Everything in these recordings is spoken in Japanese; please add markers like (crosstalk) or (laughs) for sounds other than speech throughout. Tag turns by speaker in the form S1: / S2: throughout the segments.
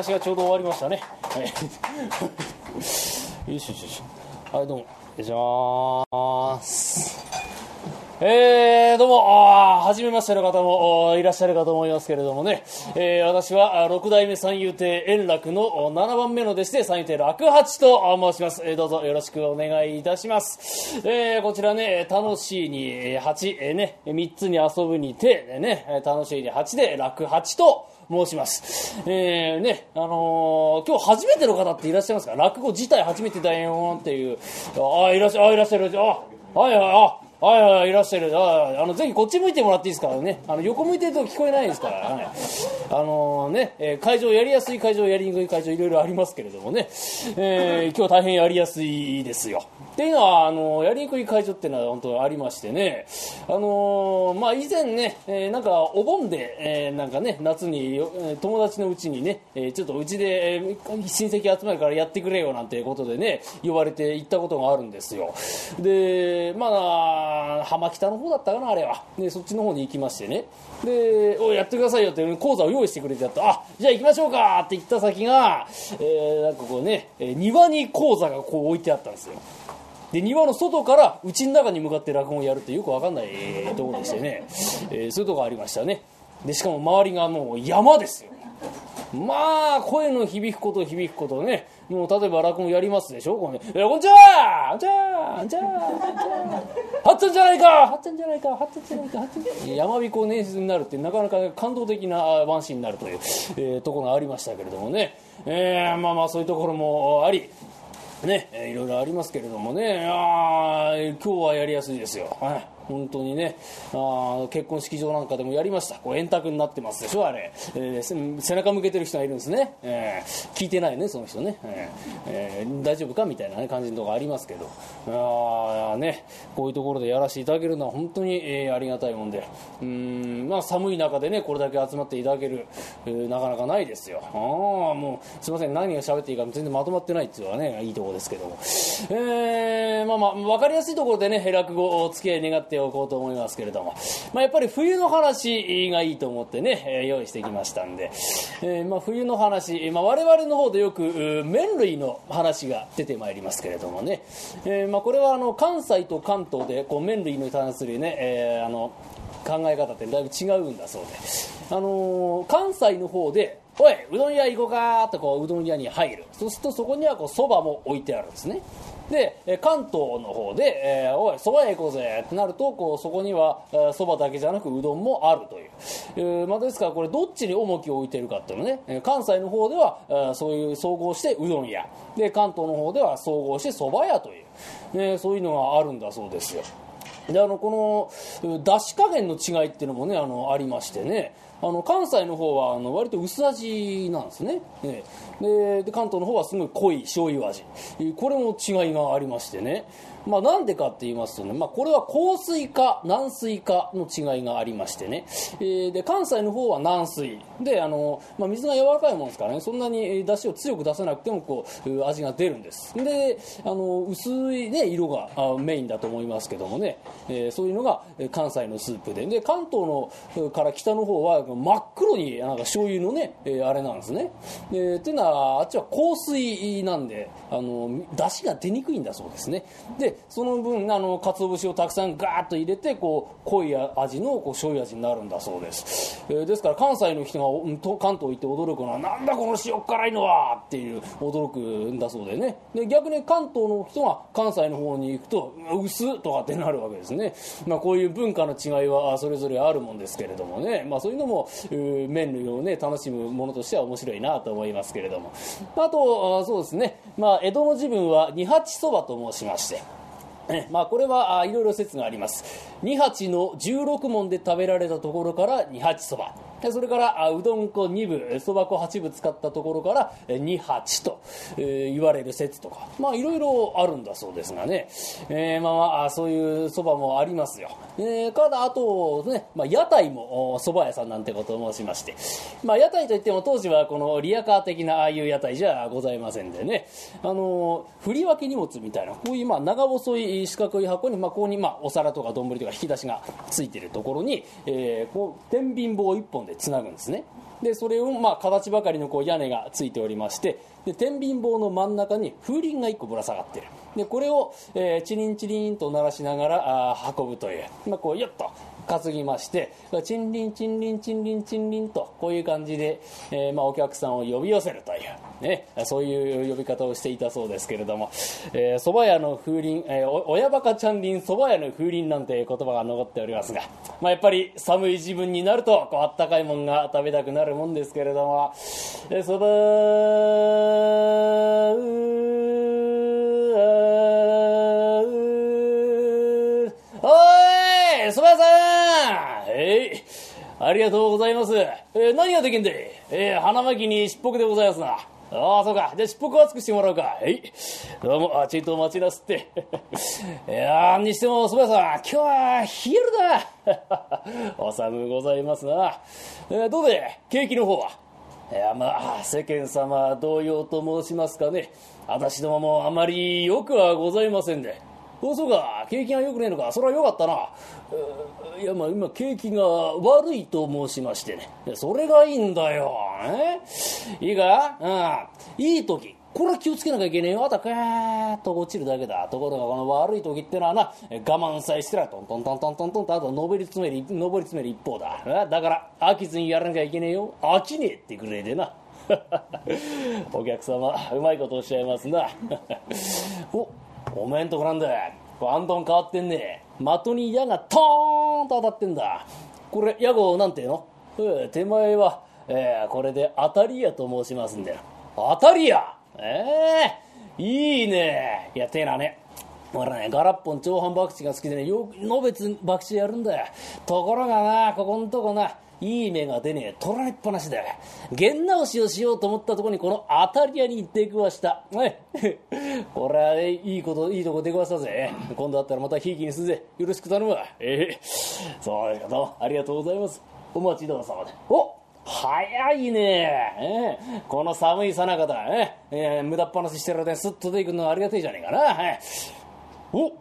S1: 出しがちょうど終わりましたね。はい。よしよしよし。はいどうも。失礼します。えー、どうも、あー初めましての方もおいらっしゃるかと思いますけれどもね、えー私はあ六代目三遊亭円楽のお7番目の弟子で三遊亭楽八と申します、えーどうぞよろしくお願いいたします。えーこちらね、楽しいにえー8、えーね、3つに遊ぶに手、でね、楽しいに8で楽八と申します。えー、ね、あのー今日初めての方っていらっしゃいますか？落語自体初めてだよっていう、ああ、いらっしゃ、あいらっしゃる、あ、はいはい、あ、はいはい、いらっしゃる。ああの、ぜひこっち向いてもらっていいですからね。あの、横向いてると聞こえないですから。はい、あのね、えー会場やりやすい会場、やりにくい会場、いろいろありますけれどもね、えー今日大変やりやすいですよ。っていうのは、あの、やりにくい会場っていうのは本当ありましてね、あのまあ、以前ね、えーなんか、お盆で、えーなんかね、夏に、友達のうちにね、えーちょっとうちで、えー親戚集まるからやってくれよなんていうことでね、呼ばれて行ったことがあるんですよ。で、まあ、浜北の方だったかな、あれは。で、そっちの方に行きましてね。で、おやってくださいよって講座を用意してくれてやった。あ、じゃあ行きましょうかって言った先が、えーなんかこうね、庭に講座がこう置いてあったんですよ。で庭の外からうちの中に向かって落語をやるってよくわかんないところでしてね、えーそういうとこありましたねでしかも周りがもう山ですよ。まあ声の響くこと響くことね。もう例えば落語やりますでしょ？こうねえこんにちは！こんにちは！こんにちは！はっちゃんじゃないか！はっちゃんじゃないか！はっちゃんじゃないか！はっちゃんじゃないか！山彦年出になるってなかなか感動的なあワンシーンになるという、えーところがありましたけれどもね、えーまあまあそういうところもありね、えーいろいろありますけれどもね、あー今日はやりやすいですよ。はい。本当にね、あ結婚式場なんかでもやりました。こう円卓になってますでしょ、あれ。えー背中向けてる人がいるんですね。えー聞いてないね、その人ね。えーえー大丈夫かみたいな、ね、感じのとこありますけど。あね、こういうところでやらせていただけるのは本当に、えーありがたいもんで。うん、まあ寒い中でね、これだけ集まっていただける、えーなかなかないですよ。あ、もう、すいません、何が喋っていいか全然まとまってないっていうのはね、いいところですけども。えー、まあまあ、わかりやすいところでね、落語お付き合い願っておこうと思いますけれども。まあやっぱり冬の話がいいと思ってね、え用意してきましたんで。えーまあ冬の話、まあ我々の方でよく、麺類の話が出てまいりますけれどもね。えーまあこれはあの、関西と関東で、こう麺類に関するね、えーあの、考え方ってだいぶ違うんだそうで、あのー関西の方で「おいうどん屋行こうか」とこううどん屋に入るそうするとそこにはこうそばも置いてあるんですねで関東の方で「えーおいそば屋行こうぜ」ってなるとこうそこにはそばだけじゃなくうどんもあるという、えーまあ、ですからこれどっちに重きを置いてるかっていうのね。関西の方ではえーそういう総合してうどん屋。で関東の方では総合してそば屋という、ねそういうのがあるんだそうですよ。であのこのう出し加減の違いっていうのもねあのありましてね。あの関西の方はあの割と薄味なんですね。ねでで関東の方はすごい濃い醤油味。これも違いがありましてね。まあなんでかって言いますとね、まあ、これは硬水か軟水かの違いがありましてね、えーで関西の方は軟水。であの、まあ、水が柔らかいもんですからね。そんなにえー出汁を強く出さなくてもこう味が出るんです。であの薄い、ね、色がメインだと思いますけどもね、えーそういうのが関西のスープで。で関東のから北の方は真っ黒になんか醤油のね、えーあれなんですね。でっていうのはあっちは香水なんであの出汁が出にくいんだそうですね。でその分あの鰹節をたくさんガーッと入れてこう濃い味のこう醤油味になるんだそうです、えーですから関西の人が関東行って驚くのはなんだこの塩辛いのはっていう驚くんだそうでね。で逆に関東の人が関西の方に行くと薄とかってなるわけですね、まあ、こういう文化の違いはそれぞれあるもんですけれどもね、まあ、そういうのも麺類をね楽しむものとしては面白いなと思いますけれども。あとそうですね、まあ、江戸の自分は二八そばと申しまして。まあ、これはいろいろ説があります。二八の16問で食べられたところから二八そば。それからうどん粉2部そば粉8部使ったところからえ二八と、え言われる説とか。まあいろいろあるんだそうですがね、えーまあまあそういうそばもありますよ、えーただあとね、まあ、屋台もそば屋さんなんてことを申しまして、まあ、屋台といっても当時はこのリアカー的なああいう屋台じゃございませんでね。あの振り分け荷物みたいなこういうまあ長細い四角い箱に、まあ、ここにまあお皿とか丼とか引き出しがついてるところに、えーこう天秤棒一本ででつなぐんですね。でそれをまあ形ばかりのこう屋根がついておりましてで天秤棒の真ん中に風鈴が1個ぶら下がってる。でこれを、えー、チリンチリンと鳴らしながらあ運ぶという、まあ、こうよっと担ぎましてチンリンチンリンチンリンチンリンとこういう感じで、えー、まあ、お客さんを呼び寄せるという、ね、そういう呼び方をしていたそうですけれども蕎麦、えー、屋の風鈴、えー、親バカちゃんりん蕎麦屋の風鈴なんて言葉が残っておりますが、まあ、やっぱり寒い時分になるとこうあったかいもんが食べたくなるもんですけれども蕎麦、蕎麦屋さんえい、ありがとうございます。えー、何ができんでえー、花巻にしっぽくでございますな。ああ、そうか。じゃあ、しっぽく熱くしてもらうか。はい。どうも、あちいと待ちなすって。(laughs) いやにしても、蕎麦屋さん、今日は冷えるな。(laughs) お寒うございますな。えー、どうで、景気の方は？いや、まあ、世間様同様と申しますかね。私どももあまりよくはございませんで。そうそうか、景気が良くねえのか、それは良かったな。いや、まあ今、景気が悪いと申しましてね。それがいいんだよ。えいいか？うん。いい時。これは気をつけなきゃいけねえよ。あと、かーっと落ちるだけだ。ところが、この悪い時ってのはな、我慢さえしてら、トントントントントントンと、あと、上り詰める、上り詰める一方だ。だから、飽きずにやらなきゃいけねえよ。飽きねえってくれでな。(laughs) お客様、うまいことおっしゃいますな。(laughs) おおめんとこなんだ。あんどん変わってんね。的に矢がトーンと当たってんだ。これ矢号なんていうの、えー、手前は、えー、これで当たり屋と申しますんだよ当たり屋ええー、いいね。いやてなね。俺ね、ガラッポン長半博打が好きでね、よく、のべつ博打やるんだよ。ところがな、ここんとこな、いい目が出ねえ取られっぱなしだ弦直しをしようと思ったところにこの当たり屋に出くわした。(laughs) これはいいこといいとこ出くわしたぜ。今度あったらまたひいきにするぜ。よろしく頼むわ。ええそうですかどうもありがとうございます。お待ちどうさまで。お早いね。えこの寒いさなかだ。ええ。無駄っぱなししてるで、ね、すっと出てくるのはありがたいじゃねえかな、はい、お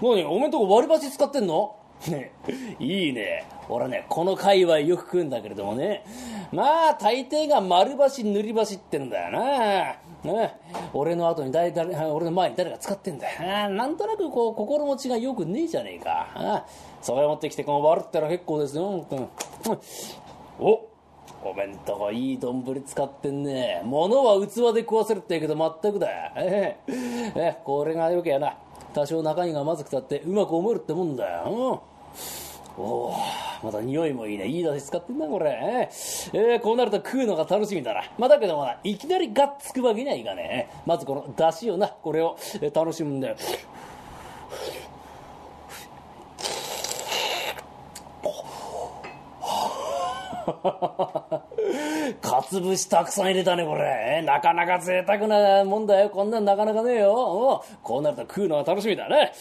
S1: 何？おめんとこ割り箸使ってんの？(laughs) いいね。俺ねこの界隈よく食うんだけれどもね。まあ大抵が丸箸塗り箸ってんだよな。ね、俺の後に誰誰俺の前に誰が使ってんだよ。なんとなくこう心持ちがよくねえじゃねえか。それ持ってきてこの割ったら結構ですよ、うん、おお弁当がいい丼使ってんね。物は器で食わせるって言うけど全くだえええこれがよけやな多少中身がまずくたってうまく思えるってもんだよ、うん。おおまた匂いもいいねいい出汁使ってんなこれえー、こうなると食うのが楽しみだなまあだけどもないきなりがっつくわけにはいかねえまずこの出汁をなこれを、え、楽しむんだよかつぶしたくさん入れたね、これ。なかなか贅沢なもんだよ。こんなんなかなかねえよ。こうなると食うのが楽しみだね。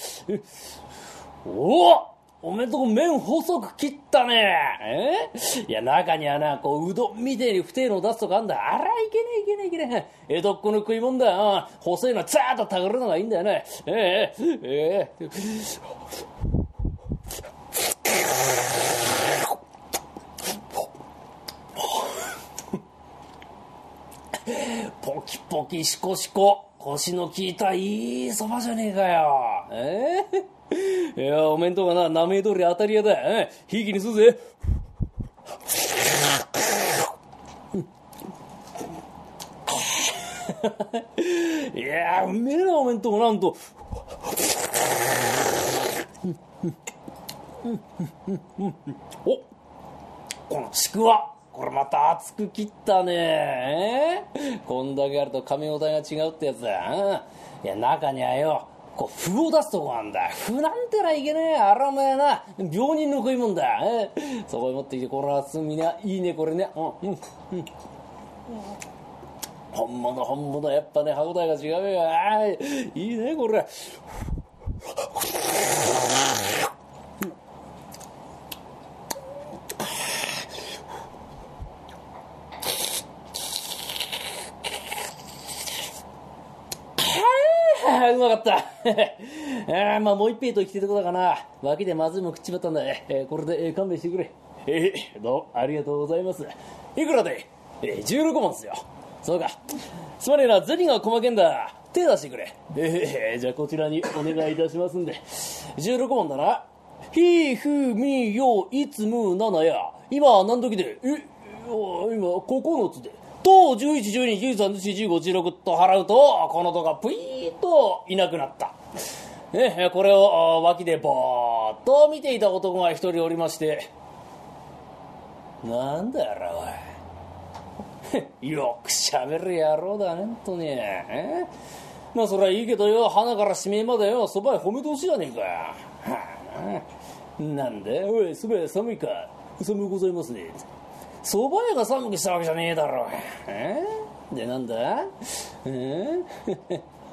S1: おおおめんとこ麺細く切ったね。え？いや、中にはな、こう、うどんみてえに不定の出すとかあんだ。あら、いけねえいけねえいけねえ。江戸っ子の食い物だよ。細いのザーッとたぐるのがいいんだよね。ええええポキポキシコシコ。腰の効いたいいそばじゃねえかよ。ええ？(laughs) いや、おめんとこな、名前通り当たり屋だ。えひいきにするぜ。(laughs) いやうめえな、おめんとこなんと。(laughs) おこのちくわ。これまた厚く切ったねえ。こんだけあると噛み応えが違うってやつだ。いや、中にはよ、こう、歩を出すとこなんだ。歩なんてないけねえ。あらお前な、病人の食いもんだ。えー、そこへ持ってきて、これはみな、いいね、これね。うん、うん、うん。本物、本物、やっぱね、歯応えが違うよ。あいいね、これ。うまかった。(laughs) あまあもう一杯と生きてるとこだかな。脇でまずいも食っちまったんだ。えー、これで、えー、勘弁してくれ。(laughs) えー、どう？もありがとうございます。いくらで？えー、16万っすよ。そうか。すまねえな、銭が細けんだ。手出してくれ。えー、じゃあこちらにお願いいたしますんで。16万だな。ひ、ふ、み、よ、いつ、む、ななや。今何時で？え、お今9つで。と、11、12、13、14、15、16と払うと、このとがぷいーっといなくなった。ね、これを脇でぼーっと見ていた男が一人おりまして、なんだよ、おい。(laughs) よくしゃべる野郎だね、ほんとに。え？まあ、そりゃいいけどよ、花から指名までよ、そばへ褒め通しじゃねえか。はあ、なんだおい、そば屋寒いか？寒うございますね。蕎麦屋が寒くしたわけじゃねえだろ。え？で、なんだ？え？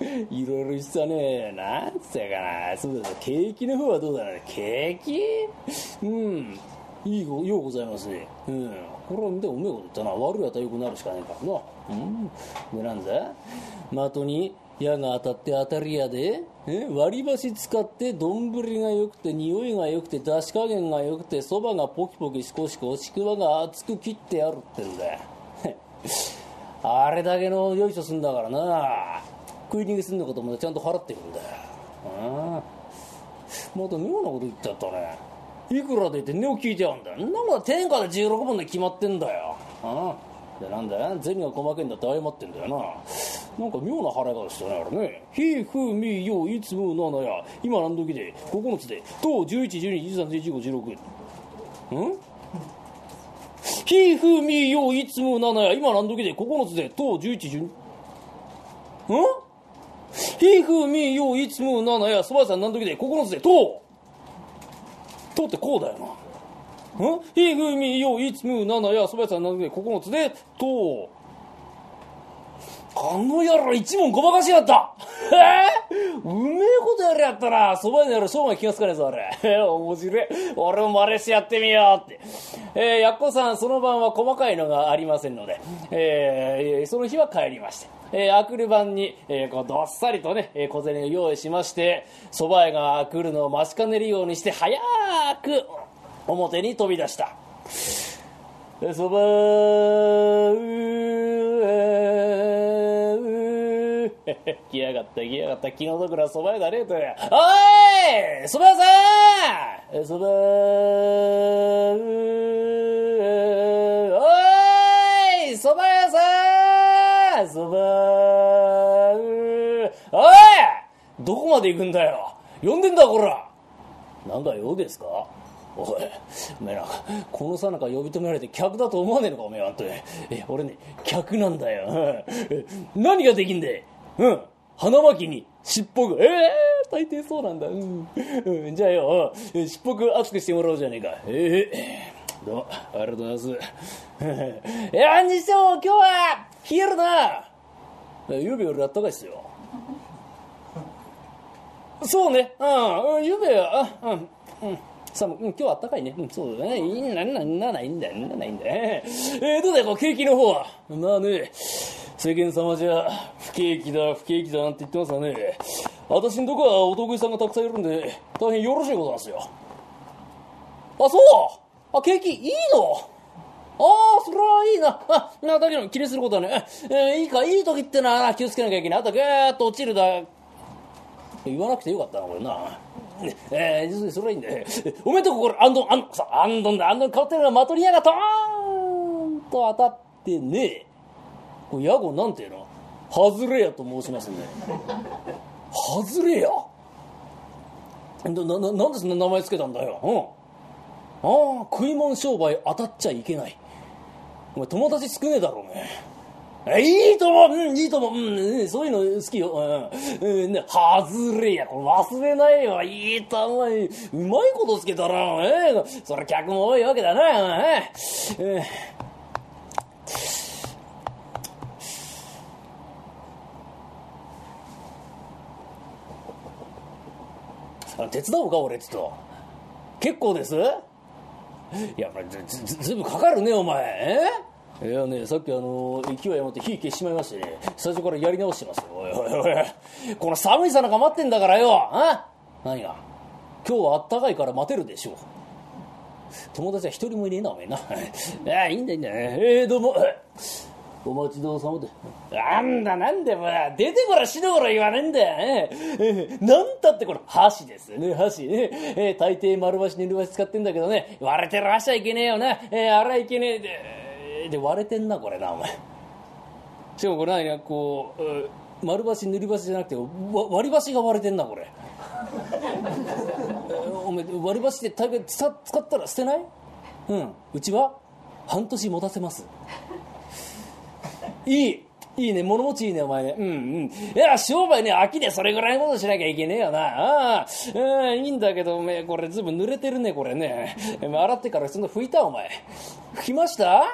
S1: (laughs) いろいろ言ってたね。なんつったかな。そうだ、ケーキの方はどうだね。ケーキうん。いいご、ようございますね。うん。これは、でも、うめえこと言ったな。悪いやったらよくなるしかねえからな。うん。で、なんだ？的に矢が当たって当たり屋で、割り箸使って丼が良くて、匂いが良くて、出し加減が良くて、そばがポキポキシコシコ、ちくわが厚く切ってあるってんだ。あれだけのよいしょすんだからな。食い逃げすんのこともちゃんと払ってるんだよ。ああ。また妙なこと言っちゃったね。いくらでって値を聞いてやんだよ。なんだ天下で16万で決まってんだよ。ああ。で、なんだよ？銭が細けんだって謝ってんだよな。なんか妙な払い方でしたね、あれね。ひ、ふ、み、よ、いつも、ななや。今何時で、9つで、と、11、12、13、15、16。ん？ひ、ふ、み、よ、いつも、ななや。今何時で、9つで、と、11、12。ん？ひ、ふ、み、よ、いつも、ななや。そば屋さん何時で、9つで、と。とってこうだよな。ん？ひ、ふ、み、よ、いつも、ななや。そば屋さん何時で、9つで、と。あの野郎一問ごまかしやったえー、うめえことやりやったなそば屋の野郎商売気がつかねえぞあれ。え、(laughs) 面白い。俺も真似してやってみようって。えー、やっこさんその晩は細かいのがありませんので、えー、その日は帰りまして。えー、あくる晩に、えー、こうどっさりとね、えー、小銭を用意しまして、蕎麦屋が来るのを待ちかねるようにして、早く表に飛び出した。えそばう (laughs) 来やがった来やがった。気の毒なそば屋だねえと。やおいそば屋さん。えそばおいそば屋さん。そばおいどこまで行くんだよ。呼んでんだこら。なんだ用ですか。おい、お前な、このさなか呼び止められて客だと思わねえのか、おめえは。んと。え、俺ね、客なんだよ。何ができんでうん。花巻に尻尾が、ええー、大抵そうなんだ。うん。じゃあよ、尻尾く熱くしてもらおうじゃねえか。ええー、どうも、ありがとうございます。(laughs) いや、にしても今日は冷えるな。ゆうべよりあったかいっすよ。(laughs) そうね、うん、ゆうべは、うん、うん。寒うん、今日は暖かいね。うん、そうだね。いいんだ、な、ないんだ、な、ないんだ。えー、どうだよ、こう、景気の方は。まあね、世間様じゃ、不景気だ、不景気だなんて言ってますがね、私のとこはお得意さんがたくさんいるんで、大変よろしいことなんですよ。あ、そうあ、景気いいの？ああ、それはいいな。あ、な、だけど気にすることはね、えー、いいか、いい時ってのは気をつけなきゃいけない。あと、ぐーっと落ちるだ。言わなくてよかったな、これな。ね、えー、それはいいんだよ。おめえとここれ、あんどん、あん、さ、あんどんだ、あんどん変わってるのが、的に矢がトーンと当たってね、これ、矢後なんていうの？外れやと申しますね。外れや？な、な、なんでそんな名前つけたんだよ？うん。ああ、食い物商売当たっちゃいけない。お前友達少ねえだろうね。いいと思ううん、いいと思うん、そういうの好きよ。うん。うん、ね、外れや。これ忘れないよ。いいと思う。うまいことつけたら、ええそれ客も多いわけだな。ええ手伝おうか、俺、ちょっと。結構です？いや、ず、ず、ずいぶんかかるね、お前。え？いやね、さっきあの、勢い余って火消しまいましてね、最初からやり直してますよ。おいおいおい。この寒いさなんか待ってんだからよ。あ？何が？今日はあったかいから待てるでしょう。友達は一人もいねえな、おめえな。あ (laughs) あ、いいんだ、いいんだ。えー、どうも。お待ちどうさまで。なんだなんだ、まあ、出てこらしのこら言わねえんだよ。えー、なんたってこれ、箸ですよね、箸ね。えー、大抵丸箸、塗り箸使ってんだけどね、割れてる箸はいけねえよな。えー、あらいけねえで、で、割れてんな、これな、お前。しかもこれ何こう、丸箸、塗り箸じゃなくて、割り箸が割れてんな、これ。お前、割り箸で大概使ったら捨てない？うん。うちは半年持たせます。いいいいね、物持ちいいね、お前ね。うんうん。いや、商売ね、秋でそれぐらいのことしなきゃいけねえよな。ああ、うん、いいんだけど、お前、これずいぶん濡れてるね、これね。洗ってからその拭いた、お前。拭きました？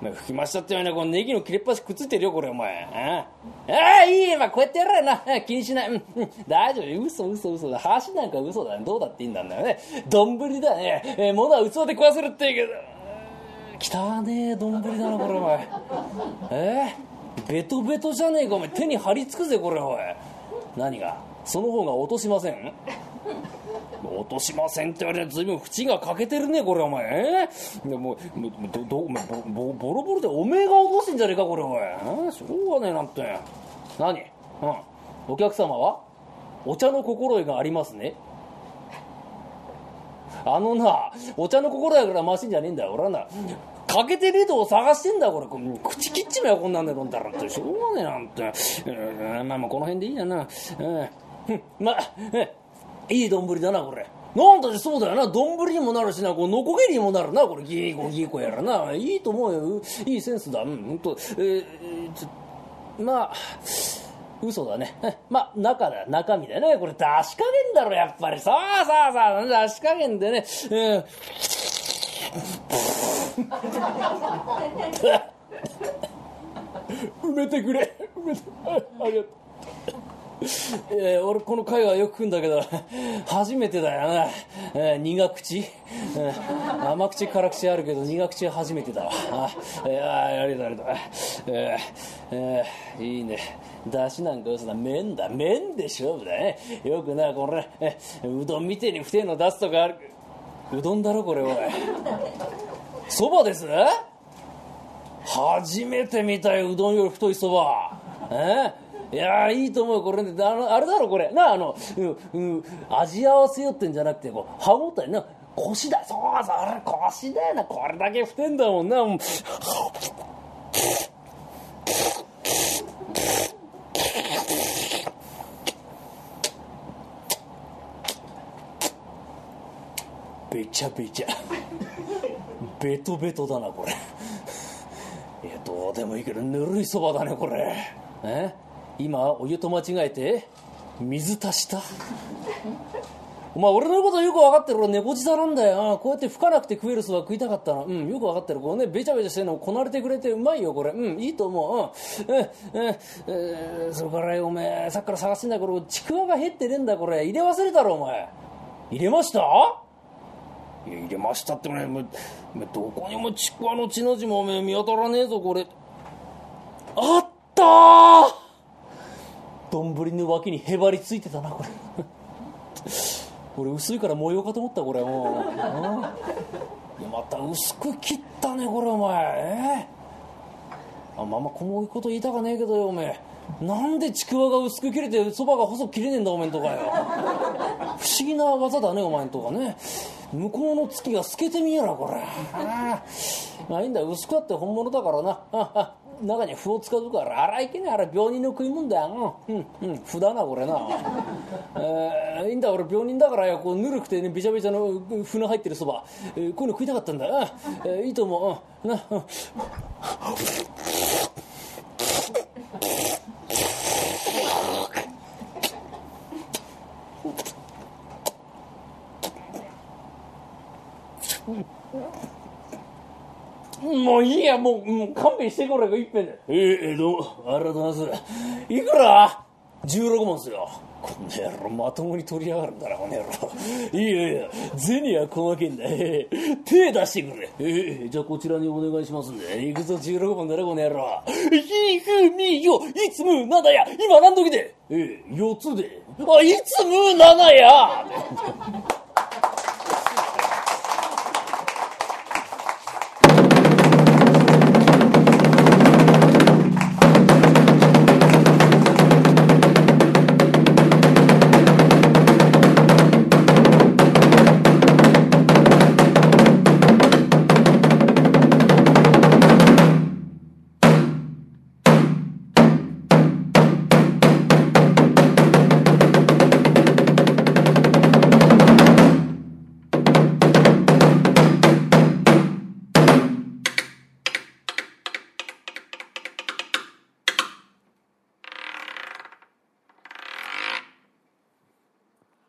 S1: お前拭きましたって言わね、このネギの切れっ端くっついてるよ、これ、お前。ああ、いい、まあ、こうやってやらな。気にしない。うん、大丈夫。嘘、嘘、嘘だ。箸なんか嘘だ。どうだっていいんだよね。丼だね。えー、物は器で食わせるって言うけど。汚ねえ丼だなこれお前え？ー、ベトベトじゃねえかお前。手に張り付くぜこれおい。何が？その方が落としません？落としませんって言われて随分縁が欠けてるねこれお前。え？ー、でももどどボボロボロでおめえが落としんじゃねえかこれお前、え？ー、しょうがねえなんて。何？うん。お客様は？お茶の心得がありますね。あのな、お茶の心やからマシンじゃねえんだよ。俺はな、欠けてる糸を探してんだこれ。口切っちまよ、こんなんで飲んだらって。しょうがねえなんて。まあまあ、この辺でいいやな。うん。まあ、いい丼だな、これ。なんだってそうだよな。丼にもなるしな、こう、ノコギリにもなるな、これ。ギーコギーコやらな。いいと思うよ。いいセンスだ。うん、ほんと。えー、ちょ、まあ、嘘だね。まあ、中だ、中身だね。これ出し加減だろ、やっぱり。さあさあさあ、出し加減でね。うん。(laughs) 埋めてくれ。埋めて、ありがとう。えー、俺この会話よく食うんだけど初めてだよな、えー、苦口、えー、甘口辛口あるけど苦口は初めてだわ。あ、えー、ありがとうありがとう、えーえー、いいね。だしなんか嘘だ。麺だ。麺で勝負だね。よくなこれ、えーうどんみてえに太いの出すとかある。うどんだろこれおい。そばです？初めて見たようどんより太いそば。え？いやいいと思うこれ、ね、あのあれだろこれ。なあの、う、う、味合わせよってんじゃなくてこう歯応えな。腰だ。そうそう腰だよな。これだけ太いんだもんな。もうべちゃべちゃ。ベトベトだなこれ。いやどうでもいいけどぬるいそばだねこれ。え？今お湯と間違えて水足した？お前俺のことよく分かってる俺猫舌なんだよ。こうやって吹かなくて食えるそば食いたかったの。うんよく分かってる。こうねべちゃべちゃしてるのこなれてくれてうまいよこれ。うんいいと思う。うんええそれからお前さっきから探してんだけどちくわが減ってねえんだこれ。入れ忘れたろお前。入れました？いや入れましたってねもうどこにもちくわの血の字もおめ見当たらねえぞこれ。あった丼の脇にへばりついてたなこれ。俺薄いから模様かと思ったこれもう、いやまた薄く切ったねこれお前。えー、あまあまあこういうこと言いたかねえけどよおめえ。なんでちくわが薄く切れてそばが細く切れねえんだおめんとかよ。不思議な技だねお前んとかね向こうの月が透けてみえなこれ。あまあいいんだ薄くあって本物だからな。中に麩を使うから。あらいけねあれ病人の食い物だよ。うんうん麩だなこれな、えー、いいんだ俺病人だから。よこうぬるくてねびちゃびちゃの麩の入ってるそば、えー、こういうの食いたかったんだ、えー、いいと思う、うん、な、うんもういいや、もう、もう勘弁してこれが一遍で。え、えー、どう？も、ありがとうございます。いくら ?16 万っすよ。この野郎、まともに取りやがるんだな、この野郎。いやいや、銭は細けんだ。手出してくれ。えー、じゃあこちらにお願いしますんで。行くぞ、16万だな、この野郎。ひふみよ、いつむなだや、今何時で？えー、4つで。あ、いつむ7や